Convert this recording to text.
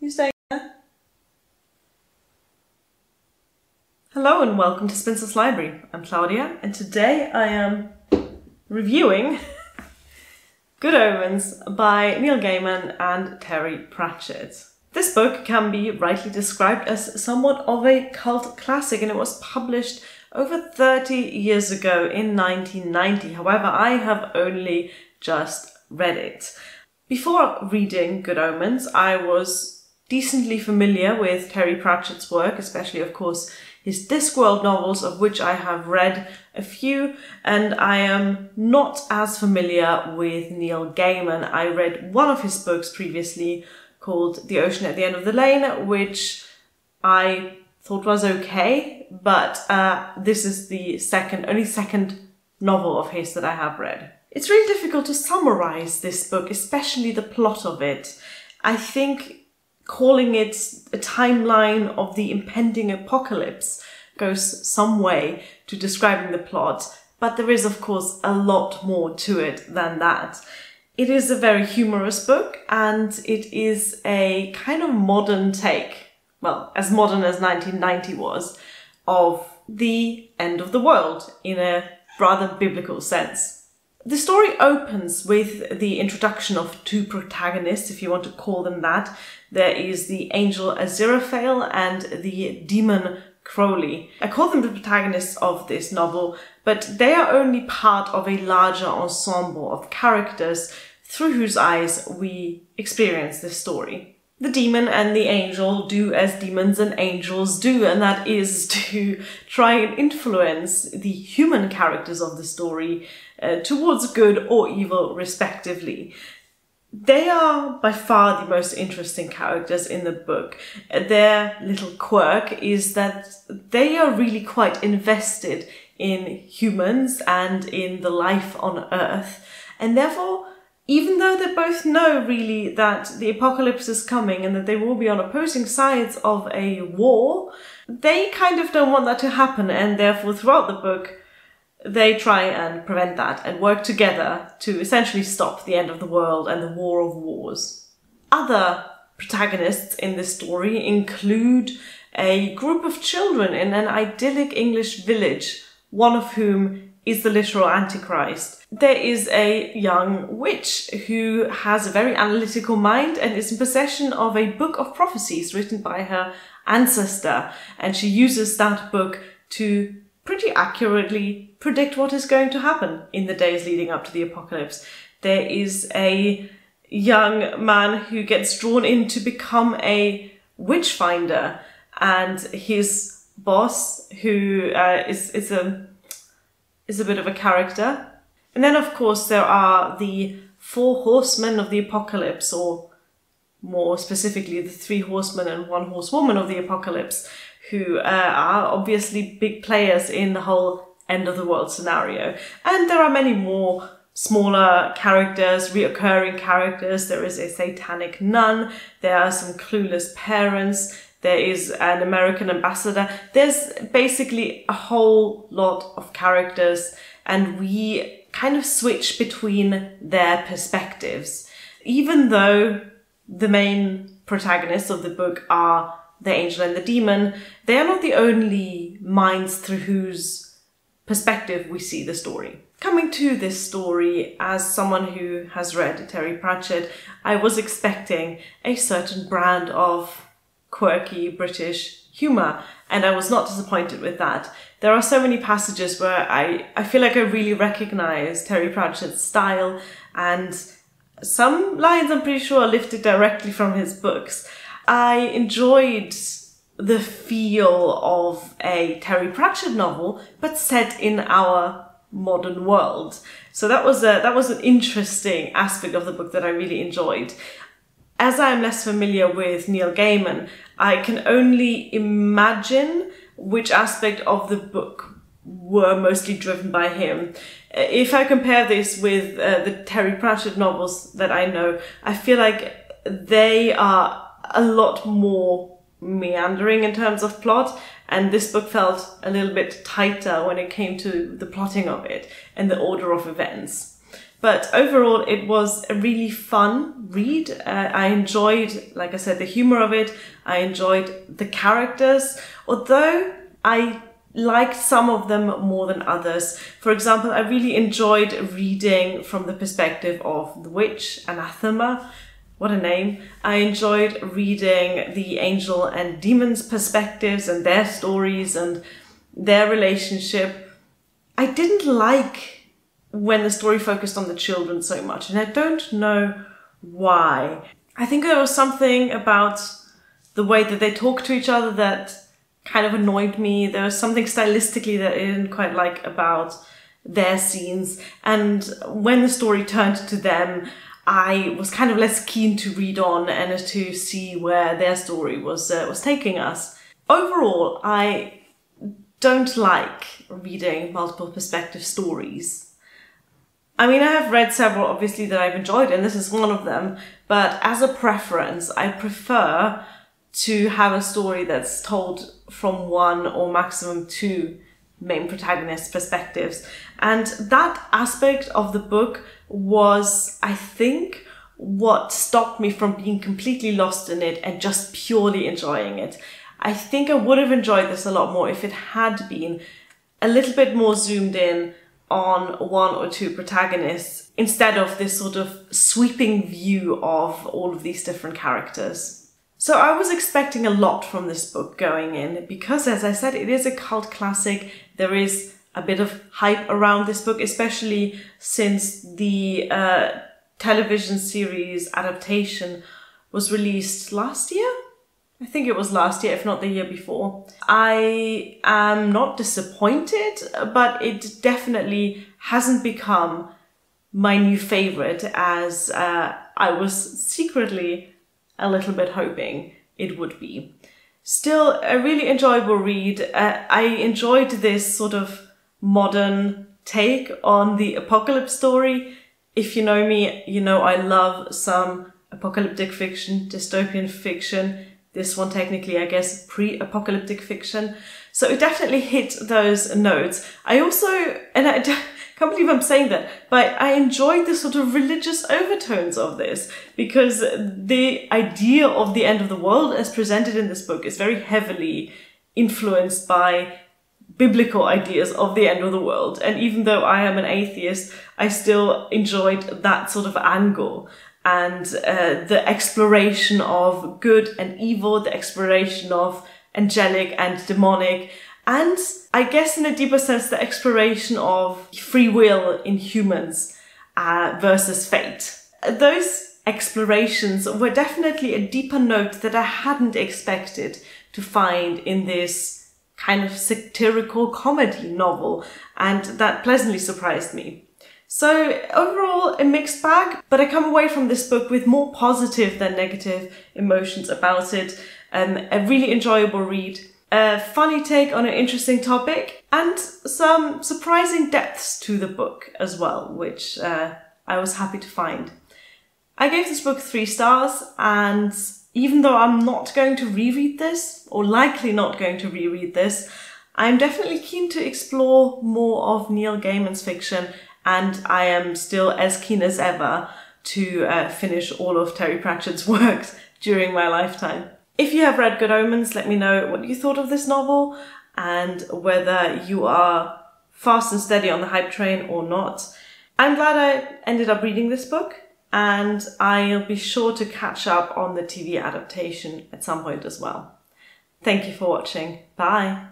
You there? Hello and welcome to Spencer's Library. I'm Claudia and today I am reviewing Good Omens by Neil Gaiman and Terry Pratchett. This book can be rightly described as somewhat of a cult classic and it was published over 30 years ago in 1990. However, I have only just read it. Before reading Good Omens, I was decently familiar with Terry Pratchett's work, especially, of course, his Discworld novels, of which I have read a few, and I am not as familiar with Neil Gaiman. I read one of his books previously called The Ocean at the End of the Lane, which I thought was okay, but uh, this is the second, only second novel of his that I have read. It's really difficult to summarize this book, especially the plot of it. I think calling it a timeline of the impending apocalypse goes some way to describing the plot, but there is, of course, a lot more to it than that. It is a very humorous book and it is a kind of modern take, well, as modern as 1990 was, of the end of the world in a rather biblical sense. The story opens with the introduction of two protagonists, if you want to call them that. There is the angel Aziraphale and the demon Crowley. I call them the protagonists of this novel, but they are only part of a larger ensemble of characters through whose eyes we experience this story. The demon and the angel do as demons and angels do, and that is to try and influence the human characters of the story uh, towards good or evil, respectively. They are by far the most interesting characters in the book. Their little quirk is that they are really quite invested in humans and in the life on Earth, and therefore even though they both know really that the apocalypse is coming and that they will be on opposing sides of a war, they kind of don't want that to happen, and therefore, throughout the book, they try and prevent that and work together to essentially stop the end of the world and the war of wars. Other protagonists in this story include a group of children in an idyllic English village, one of whom is the literal Antichrist. There is a young witch who has a very analytical mind and is in possession of a book of prophecies written by her ancestor, and she uses that book to pretty accurately predict what is going to happen in the days leading up to the apocalypse. There is a young man who gets drawn in to become a witch finder, and his boss, who uh, is is a is a bit of a character. And then, of course, there are the four horsemen of the apocalypse, or more specifically, the three horsemen and one horsewoman of the apocalypse, who uh, are obviously big players in the whole end of the world scenario. And there are many more smaller characters, reoccurring characters. There is a satanic nun, there are some clueless parents, there is an American ambassador. There's basically a whole lot of characters, and we kind of switch between their perspectives. Even though the main protagonists of the book are the angel and the demon, they are not the only minds through whose perspective we see the story. Coming to this story as someone who has read Terry Pratchett, I was expecting a certain brand of quirky British humour, and I was not disappointed with that. There are so many passages where I, I feel like I really recognize Terry Pratchett's style, and some lines I'm pretty sure are lifted directly from his books. I enjoyed the feel of a Terry Pratchett novel, but set in our modern world. So that was a that was an interesting aspect of the book that I really enjoyed. As I am less familiar with Neil Gaiman, I can only imagine which aspect of the book were mostly driven by him. If I compare this with uh, the Terry Pratchett novels that I know, I feel like they are a lot more meandering in terms of plot and this book felt a little bit tighter when it came to the plotting of it and the order of events. But overall, it was a really fun read. Uh, I enjoyed, like I said, the humor of it. I enjoyed the characters, although I liked some of them more than others. For example, I really enjoyed reading from the perspective of the witch, Anathema. What a name. I enjoyed reading the angel and demons perspectives and their stories and their relationship. I didn't like when the story focused on the children so much, and I don't know why. I think there was something about the way that they talk to each other that kind of annoyed me. There was something stylistically that I didn't quite like about their scenes. And when the story turned to them, I was kind of less keen to read on and to see where their story was uh, was taking us. Overall, I don't like reading multiple perspective stories. I mean, I have read several, obviously, that I've enjoyed, and this is one of them. But as a preference, I prefer to have a story that's told from one or maximum two main protagonist's perspectives. And that aspect of the book was, I think, what stopped me from being completely lost in it and just purely enjoying it. I think I would have enjoyed this a lot more if it had been a little bit more zoomed in on one or two protagonists instead of this sort of sweeping view of all of these different characters. So I was expecting a lot from this book going in because, as I said, it is a cult classic. There is a bit of hype around this book, especially since the uh, television series adaptation was released last year. I think it was last year, if not the year before. I am not disappointed, but it definitely hasn't become my new favorite as uh, I was secretly a little bit hoping it would be. Still, a really enjoyable read. Uh, I enjoyed this sort of modern take on the apocalypse story. If you know me, you know I love some apocalyptic fiction, dystopian fiction. This one technically, I guess, pre-apocalyptic fiction. So it definitely hit those notes. I also, and I, can't believe I'm saying that, but I enjoyed the sort of religious overtones of this because the idea of the end of the world as presented in this book is very heavily influenced by biblical ideas of the end of the world. And even though I am an atheist, I still enjoyed that sort of angle and uh, the exploration of good and evil, the exploration of angelic and demonic, and I guess in a deeper sense, the exploration of free will in humans uh, versus fate. Those explorations were definitely a deeper note that I hadn't expected to find in this kind of satirical comedy novel, and that pleasantly surprised me. So overall, a mixed bag, but I come away from this book with more positive than negative emotions about it. Um, a really enjoyable read a funny take on an interesting topic, and some surprising depths to the book as well, which uh, I was happy to find. I gave this book three stars, and even though I'm not going to reread this, or likely not going to reread this, I'm definitely keen to explore more of Neil Gaiman's fiction, and I am still as keen as ever to uh, finish all of Terry Pratchett's works during my lifetime. If you have read Good Omens, let me know what you thought of this novel and whether you are fast and steady on the hype train or not. I'm glad I ended up reading this book and I'll be sure to catch up on the TV adaptation at some point as well. Thank you for watching. Bye.